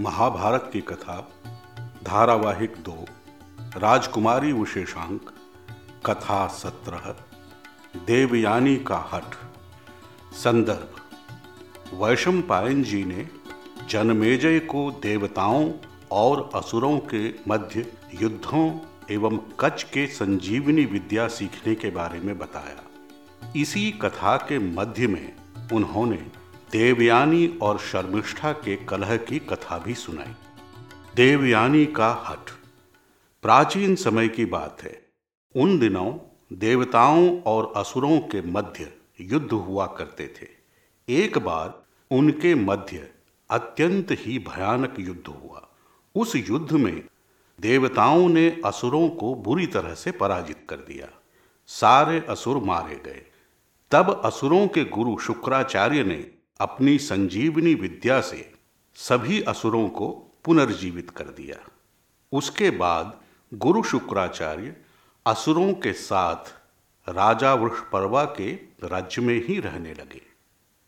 महाभारत की कथा, धारावाहिक दो, राजकुमारी विशेषांक, कथा सत्रह, देवयानी का हठ। संदर्भ वैशम पायन जी ने जनमेजय को देवताओं और असुरों के मध्य युद्धों एवं कच के संजीवनी विद्या सीखने के बारे में बताया। इसी कथा के मध्य में उन्होंने देवयानी और शर्मिष्ठा के कलह की कथा भी सुनाई। देवयानी का हठ। प्राचीन समय की बात है। उन दिनों देवताओं और असुरों के मध्य युद्ध हुआ करते थे। एक बार उनके मध्य अत्यंत ही भयानक युद्ध हुआ। उस युद्ध में देवताओं ने असुरों को बुरी तरह से पराजित कर दिया। सारे असुर मारे गए। तब असुरों के गुरु शुक्राचार्य ने अपनी संजीवनी विद्या से सभी असुरों को पुनर्जीवित कर दिया। उसके बाद गुरु शुक्राचार्य असुरों के साथ राजा वृषपर्वा के राज्य में ही रहने लगे।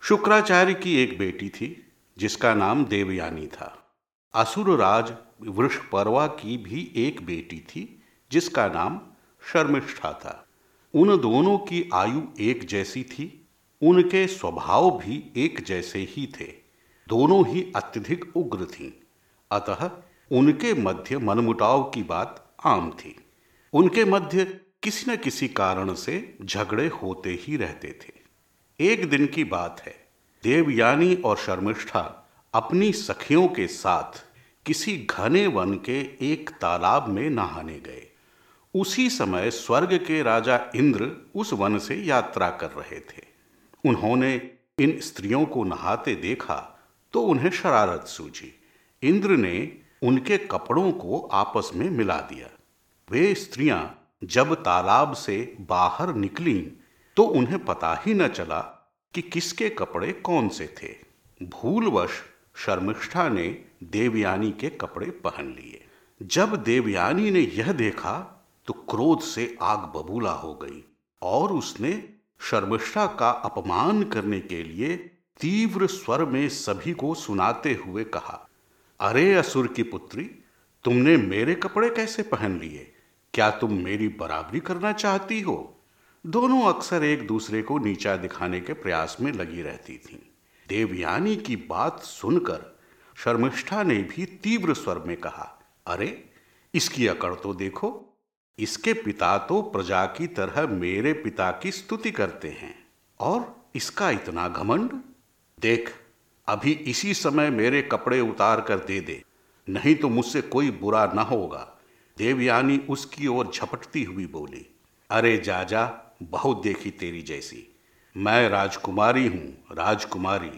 शुक्राचार्य की एक बेटी थी, जिसका नाम देवयानी था। असुर राज वृषपर्वा की भी एक बेटी थी, जिसका नाम शर्मिष्ठा था। उन दोनों की आयु एक जैसी थी उनके स्वभाव भी एक जैसे ही थे। दोनों ही अत्यधिक उग्र थीं। अतः उनके मध्य मनमुटाव की बात आम थी। उनके मध्य किसी न किसी कारण से झगड़े होते ही रहते थे। एक दिन की बात है, देवयानी और शर्मिष्ठा अपनी सखियों के साथ किसी घने वन के एक तालाब में नहाने गए। उसी समय स्वर्ग के राजा इंद्र उस वन से यात्रा कर रहे थे। उन्होंने इन स्त्रियों को नहाते देखा तो उन्हें शरारत सूझी। इंद्र ने उनके कपड़ों को आपस में मिला दिया। वे स्त्रियाँ जब तालाब से बाहर निकलीं तो उन्हें पता ही न चला कि किसके कपड़े कौन से थे। भूलवश शर्मिष्ठा ने देवयानी के कपड़े पहन लिए। जब देवयानी ने यह देखा तो क्रोध से आग बबूला हो गई और उसने शर्मिष्ठा का अपमान करने के लिए तीव्र स्वर में सभी को सुनाते हुए कहा, अरे असुर की पुत्री, तुमने मेरे कपड़े कैसे पहन लिए क्या तुम मेरी बराबरी करना चाहती हो दोनों अक्सर एक दूसरे को नीचा दिखाने के प्रयास में लगी रहती थीं। देवयानी की बात सुनकर शर्मिष्ठा ने भी तीव्र स्वर में कहा, अरे, इसकी अकड़ तो देखो इसके पिता तो प्रजा की तरह मेरे पिता की स्तुति करते हैं और इसका इतना घमंड? देख, अभी इसी समय मेरे कपड़े उतार कर दे दे, नहीं तो मुझसे कोई बुरा न होगा। देवयानी उसकी ओर झपटती हुई बोली, अरे जाजा, बहुत देखी तेरी जैसी। मैं राजकुमारी हूँ, राजकुमारी।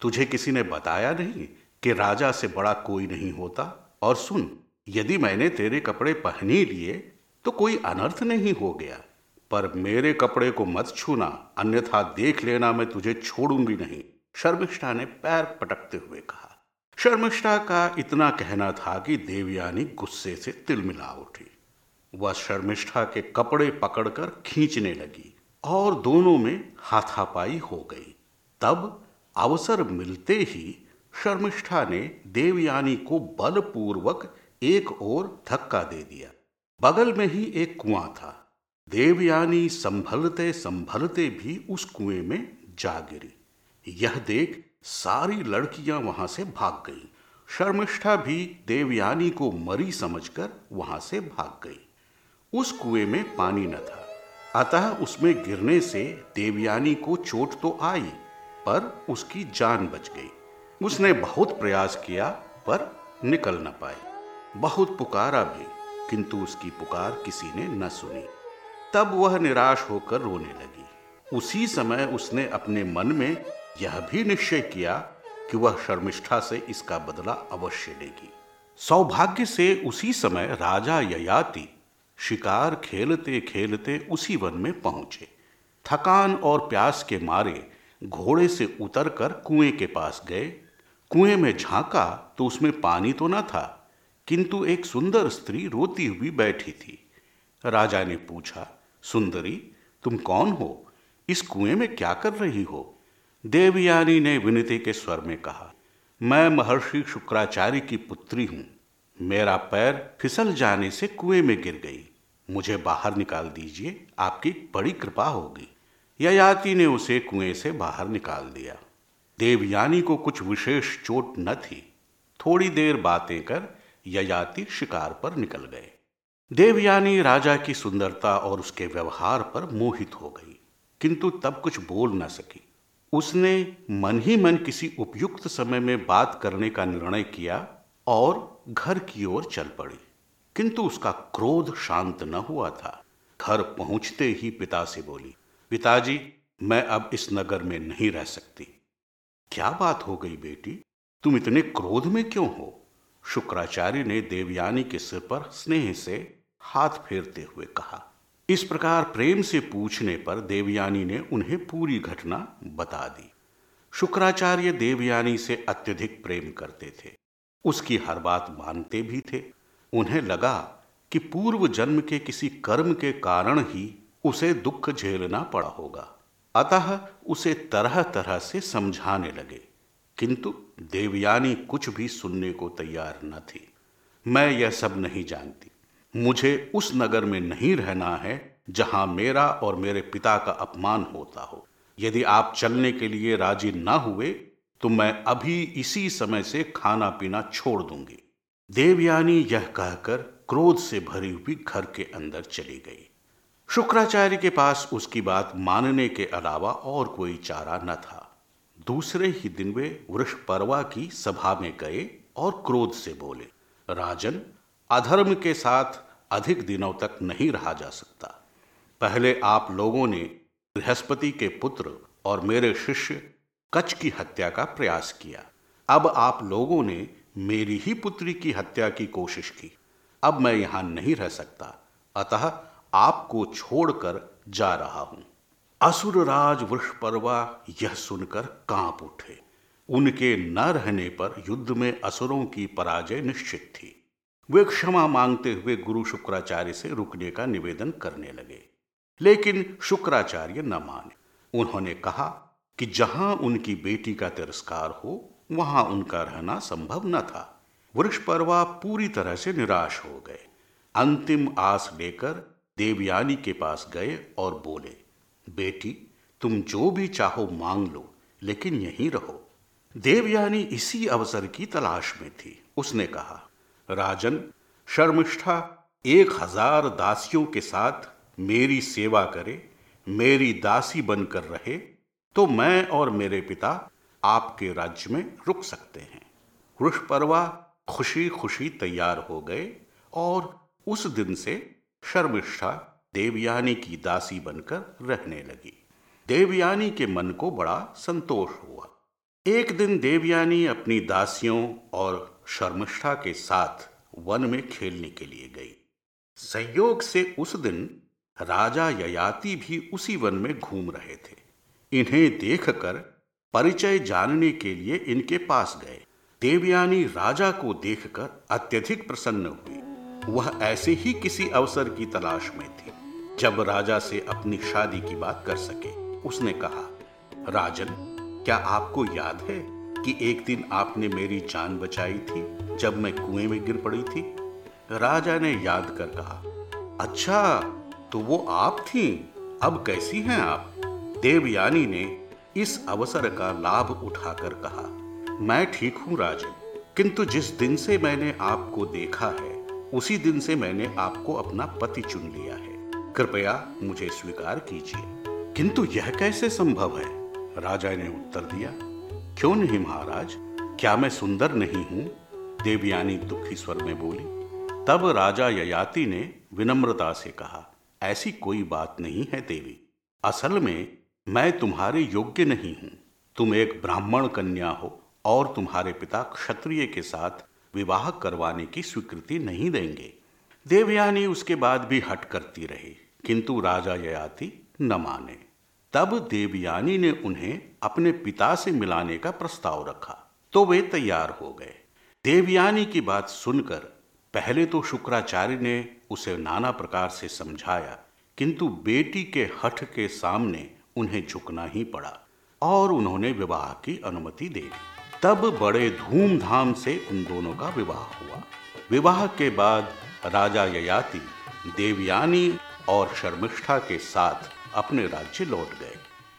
तुझे किसी ने बताया नहीं कि राजा से बड़ा कोई नहीं होता? और सुन, यदि मैंने तेरे कपड़े पहन लिए तो कोई अनर्थ नहीं हो गया। पर मेरे कपड़े को मत छूना, अन्यथा देख लेना मैं तुझे छोड़ूँगी नहीं। शर्मिष्ठा ने पैर पटकते हुए कहा। शर्मिष्ठा का इतना कहना था कि देवयानी गुस्से से तिलमिला उठी। वह शर्मिष्ठा के कपड़े पकड़कर खींचने लगी और दोनों में हाथापाई हो गई। तब अवसर मिलते ही शर्मिष्ठा ने देवयानी को बलपूर्वक एक ओर धक्का दे दिया। बगल में ही एक कुआँ था। देवयानी संभलते संभलते भी उस कुएँ में जा गिरी। यह देख सारी लड़कियाँ वहाँ से भाग गईं। शर्मिष्ठा भी देवयानी को मरी समझकर वहाँ से भाग गई। उस कुएँ में पानी न था। अतः उसमें गिरने से देवयानी को चोट तो आई, पर उसकी जान बच गई। उसने बहुत प्रयास किया, पर निकल न पाई बहुत पुकारा भी। किंतु उसकी पुकार किसी ने न सुनी। तब वह निराश होकर रोने लगी। उसी समय उसने अपने मन में यह भी निश्चय किया कि वह शर्मिष्ठा से इसका बदला अवश्य लेगी। सौभाग्य से उसी समय राजा ययाति शिकार खेलते खेलते उसी वन में पहुँचे। थकान और प्यास के मारे घोड़े से उतरकर कुएँ के पास गए। कुएँ में झांका तो उसमें पानी तो न था किंतु एक सुंदर स्त्री रोती हुई बैठी थी। राजा ने पूछा, सुंदरी, तुम कौन हो? इस कुएँ में क्या कर रही हो? देवयानी ने विनती के स्वर में कहा, मैं महर्षि शुक्राचार्य की पुत्री हूँ। मेरा पैर फिसल जाने से कुएँ में गिर गई। मुझे बाहर निकाल दीजिए, आपकी बड़ी कृपा होगी। ययाति ने उसे कुएँ से बाहर निकाल दिया। देवयानी को कुछ विशेष चोट न थी। थोड़ी देर बातें कर ययाति शिकार पर निकल गए। देवयानी राजा की सुंदरता और उसके व्यवहार पर मोहित हो गई, किंतु तब कुछ बोल न सकी। उसने मन ही मन किसी उपयुक्त समय में बात करने का निर्णय किया और घर की ओर चल पड़ी, किंतु उसका क्रोध शांत न हुआ था। घर पहुँचते ही पिता से बोली, पिताजी, मैं अब इस नगर में नहीं रह सकती। क्या बात हो गई बेटी? तुम इतने क्रोध में क्यों हो? शुक्राचार्य ने देवयानी के सिर पर स्नेह से हाथ फेरते हुए कहा, इस प्रकार प्रेम से पूछने पर देवयानी ने उन्हें पूरी घटना बता दी। शुक्राचार्य देवयानी से अत्यधिक प्रेम करते थे। उसकी हर बात मानते भी थे। उन्हें लगा कि पूर्व जन्म के किसी कर्म के कारण ही उसे दुख झेलना पड़ा होगा। अतः उसे तरह तरह से समझाने लगे। किंतु देवयानी कुछ भी सुनने को तैयार न थी। मैं यह सब नहीं जानती। मुझे उस नगर में नहीं रहना है जहाँ मेरा और मेरे पिता का अपमान होता हो। यदि आप चलने के लिए राज़ी ना हुए तो मैं अभी इसी समय से खाना पीना छोड़ दूँगी। देवयानी यह कहकर क्रोध से भरी हुई घर के अंदर चली गई। शुक्राचार्य के पास उसकी बात मानने के अलावा और कोई चारा न था। दूसरे ही दिन वे वृक्ष वृषपर्वा की सभा में गए और क्रोध से बोले, राजन, अधर्म के साथ अधिक दिनों तक नहीं रहा जा सकता। पहले आप लोगों ने बृहस्पति के पुत्र और मेरे शिष्य कच्छ की हत्या का प्रयास किया। अब आप लोगों ने मेरी ही पुत्री की हत्या की कोशिश की। अब मैं यहाँ नहीं रह सकता। अतः आपको छोड़कर जा रहा हूँ। असुरराज वृषपर्वा यह सुनकर काँप उठे। उनके न रहने पर युद्ध में असुरों की पराजय निश्चित थी। वे क्षमा मांगते हुए गुरु शुक्राचार्य से रुकने का निवेदन करने लगे। लेकिन शुक्राचार्य न माने। उन्होंने कहा कि जहाँ उनकी बेटी का तिरस्कार हो, वहाँ उनका रहना संभव न था। वृक्ष परवा पूरी तरह से निराश हो गए। अंतिम आस लेकर देवयानी के पास गए और बोले बेटी, तुम जो भी चाहो मांग लो, लेकिन यहीं रहो। देवयानी इसी अवसर की तलाश में थी। उसने कहा, राजन, शर्मिष्ठा एक हज़ार दासियों के साथ मेरी सेवा करे, मेरी दासी बनकर रहे तो मैं और मेरे पिता आपके राज्य में रुक सकते हैं। वृषपर्वा खुशी खुशी तैयार हो गए और उस दिन से शर्मिष्ठा देवयानी की दासी बनकर रहने लगी। देवयानी के मन को बड़ा संतोष हुआ। एक दिन देवयानी अपनी दासियों और शर्मिष्ठा के साथ वन में खेलने के लिए गई। संयोग से उस दिन राजा ययाति भी उसी वन में घूम रहे थे। इन्हें देखकर परिचय जानने के लिए इनके पास गए। देवयानी राजा को देखकर अत्यधिक प्रसन्न हुई। वह ऐसे ही किसी अवसर की तलाश में थी। जब राजा से अपनी शादी की बात कर सके, उसने कहा, राजन, क्या आपको याद है कि एक दिन आपने मेरी जान बचाई थी जब मैं कुएँ में गिर पड़ी थी? राजा ने याद कर कहा अच्छा तो वो आप थी। अब कैसी हैं आप? देवयानी ने इस अवसर का लाभ उठाकर कहा, मैं ठीक हूँ राजन, किंतु जिस दिन से मैंने आपको देखा है, उसी दिन से मैंने आपको अपना पति चुन लिया है। कृपया मुझे स्वीकार कीजिए। किंतु यह कैसे संभव है? राजा ने उत्तर दिया, क्यों नहीं महाराज? क्या मैं सुंदर नहीं हूँ? देवयानी दुखी स्वर में बोली। तब राजा ययाति ने विनम्रता से कहा, ऐसी कोई बात नहीं है देवी। असल में मैं तुम्हारे योग्य नहीं हूँ। तुम एक ब्राह्मण कन्या हो और तुम्हारे पिता क्षत्रिय के साथ विवाह करवाने की स्वीकृति नहीं देंगे देवयानी उसके बाद भी हट करती रही। किंतु राजा ययाति न माने। तब देवयानी ने उन्हें अपने पिता से मिलाने का प्रस्ताव रखा। तो वे तैयार हो गए। देवयानी की बात सुनकर पहले तो शुक्राचार्य ने उसे नाना प्रकार से समझाया, किंतु बेटी के हठ के सामने उन्हें झुकना ही पड़ा और उन्होंने विवाह की अनुमति दे दी। तब बड़े धूमधाम से उन दोनों का विवाह हुआ। विवाह के बाद राजा ययाति देवयानी और शर्मिष्ठा के साथ अपने राज्य लौट गए।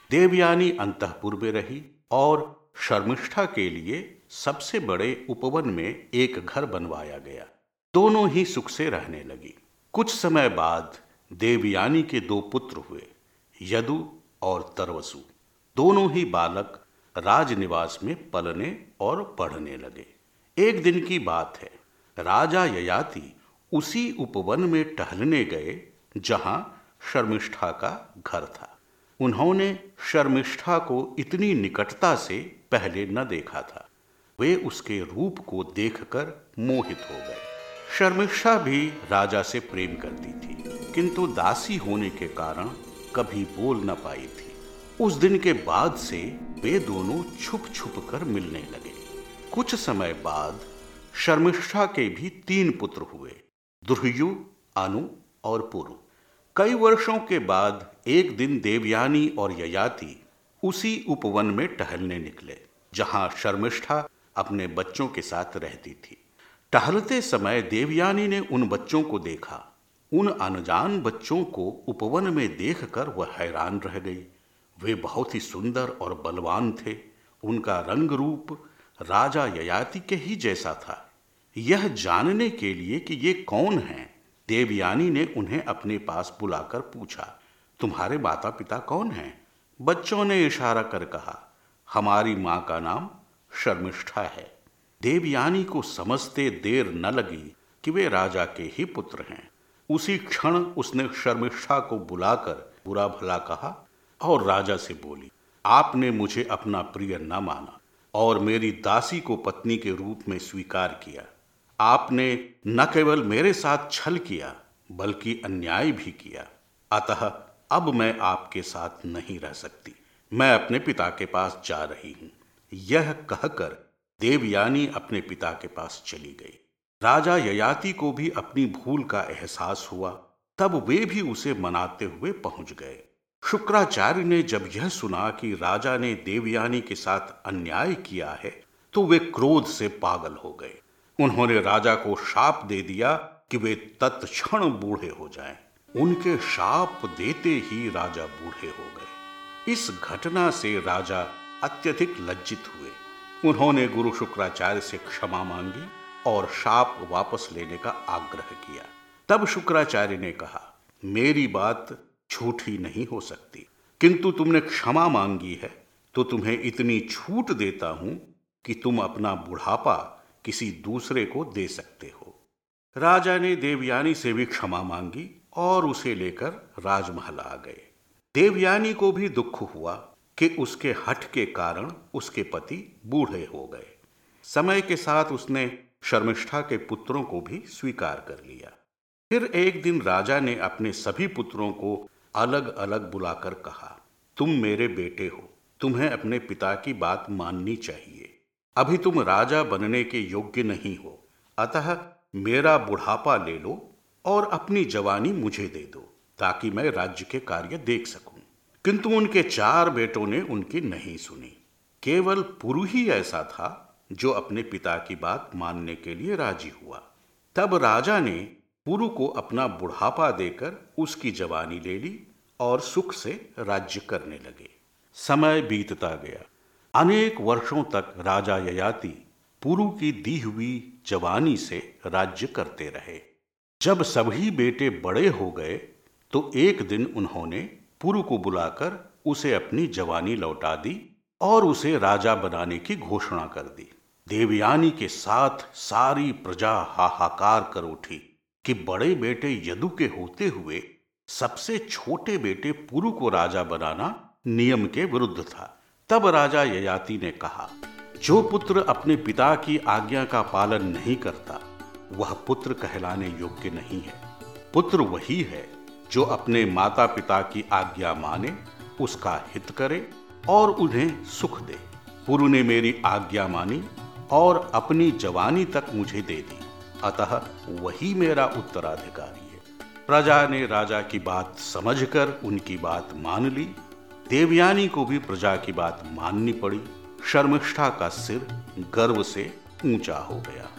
देवयानी अंतपुर में रही और शर्मिष्ठा के लिए सबसे बड़े उपवन में एक घर बनवाया गया। दोनों ही सुख से रहने लगी। कुछ समय बाद देवयानी के दो पुत्र हुए, यदु और तरवसु। दोनों ही बालक राजनिवास में पलने और पढ़ने लगे। एक दिन की बात है, राजा ययाति उसी उपवन में टहलने गए जहाँ शर्मिष्ठा का घर था। उन्होंने शर्मिष्ठा को इतनी निकटता से पहले न देखा था। वे उसके रूप को देखकर मोहित हो गए। शर्मिष्ठा भी राजा से प्रेम करती थी, किंतु दासी होने के कारण कभी बोल न पाई थी। उस दिन के बाद से वे दोनों छुप छुप कर मिलने लगे। कुछ समय बाद शर्मिष्ठा के भी तीन पुत्र हुए, दुर्यु, अनु और पुरु। कई वर्षों के बाद एक दिन देवयानी और ययाति उसी उपवन में टहलने निकले, जहाँ शर्मिष्ठा अपने बच्चों के साथ रहती थी। टहलते समय देवयानी ने उन बच्चों को देखा। उन अनजान बच्चों को उपवन में देखकर वह हैरान रह गई। वे बहुत ही सुंदर और बलवान थे। उनका रंग रूप राजा ययाति के ही जैसा था। यह जानने के लिए कि ये कौन हैं देवयानी ने उन्हें अपने पास बुलाकर पूछा, तुम्हारे माता पिता कौन हैं? बच्चों ने इशारा कर कहा, हमारी माँ का नाम शर्मिष्ठा है। देवयानी को समझते देर न लगी कि वे राजा के ही पुत्र हैं। उसी क्षण उसने शर्मिष्ठा को बुलाकर बुरा भला कहा और राजा से बोली, आपने मुझे अपना प्रिय न माना और मेरी दासी को पत्नी के रूप में स्वीकार किया। आपने न केवल मेरे साथ छल किया, बल्कि अन्याय भी किया। अतः अब मैं आपके साथ नहीं रह सकती। मैं अपने पिता के पास जा रही हूँ। यह कहकर देवयानी अपने पिता के पास चली गई। राजा ययाति को भी अपनी भूल का एहसास हुआ। तब वे भी उसे मनाते हुए पहुँच गए। शुक्राचार्य ने जब यह सुना कि राजा ने देवयानी के साथ अन्याय किया है तो वे क्रोध से पागल हो गए। उन्होंने राजा को शाप दे दिया कि वे तत्क्षण बूढ़े हो जाएँ। उनके शाप देते ही राजा बूढ़े हो गए। इस घटना से राजा अत्यधिक लज्जित हुए। उन्होंने गुरु शुक्राचार्य से क्षमा मांगी और शाप वापस लेने का आग्रह किया। तब शुक्राचार्य ने कहा, मेरी बात झूठी नहीं हो सकती। किंतु तुमने क्षमा मांगी है तो तुम्हें इतनी छूट देता हूँ कि तुम अपना बुढ़ापा किसी दूसरे को दे सकते हो। राजा ने देवयानी से भी क्षमा मांगी और उसे लेकर राजमहल आ गए। देवयानी को भी दुख हुआ कि उसके हट के कारण उसके पति बूढ़े हो गए। समय के साथ उसने शर्मिष्ठा के पुत्रों को भी स्वीकार कर लिया। फिर एक दिन राजा ने अपने सभी पुत्रों को अलग अलग बुलाकर कहा, तुम मेरे बेटे हो। तुम्हें अपने पिता की बात माननी चाहिए। अभी तुम राजा बनने के योग्य नहीं हो। अतः मेरा बुढ़ापा ले लो और अपनी जवानी मुझे दे दो, ताकि मैं राज्य के कार्य देख सकूँ। किंतु उनके चार बेटों ने उनकी नहीं सुनी। केवल पुरु ही ऐसा था जो अपने पिता की बात मानने के लिए राज़ी हुआ। तब राजा ने पुरु को अपना बुढ़ापा देकर उसकी जवानी ले ली और सुख से राज्य करने लगे। समय बीतता गया। अनेक वर्षों तक राजा ययाति पुरु की दी हुई जवानी से राज्य करते रहे। जब सभी बेटे बड़े हो गए तो एक दिन उन्होंने पुरु को बुलाकर उसे अपनी जवानी लौटा दी और उसे राजा बनाने की घोषणा कर दी। देवयानी के साथ सारी प्रजा हाहाकार कर उठी कि बड़े बेटे यदु के होते हुए सबसे छोटे बेटे पुरु को राजा बनाना नियम के विरुद्ध था। तब राजा ययाति ने कहा, जो पुत्र अपने पिता की आज्ञा का पालन नहीं करता, वह पुत्र कहलाने योग्य नहीं है। पुत्र वही है जो अपने माता पिता की आज्ञा माने, उसका हित करे और उन्हें सुख दे। पुरु ने मेरी आज्ञा मानी और अपनी जवानी तक मुझे दे दी। अतः वही मेरा उत्तराधिकारी है। प्रजा ने राजा की बात समझकर उनकी बात मान ली देवयानी को भी प्रजा की बात माननी पड़ी। शर्मिष्ठा का सिर गर्व से ऊँचा हो गया।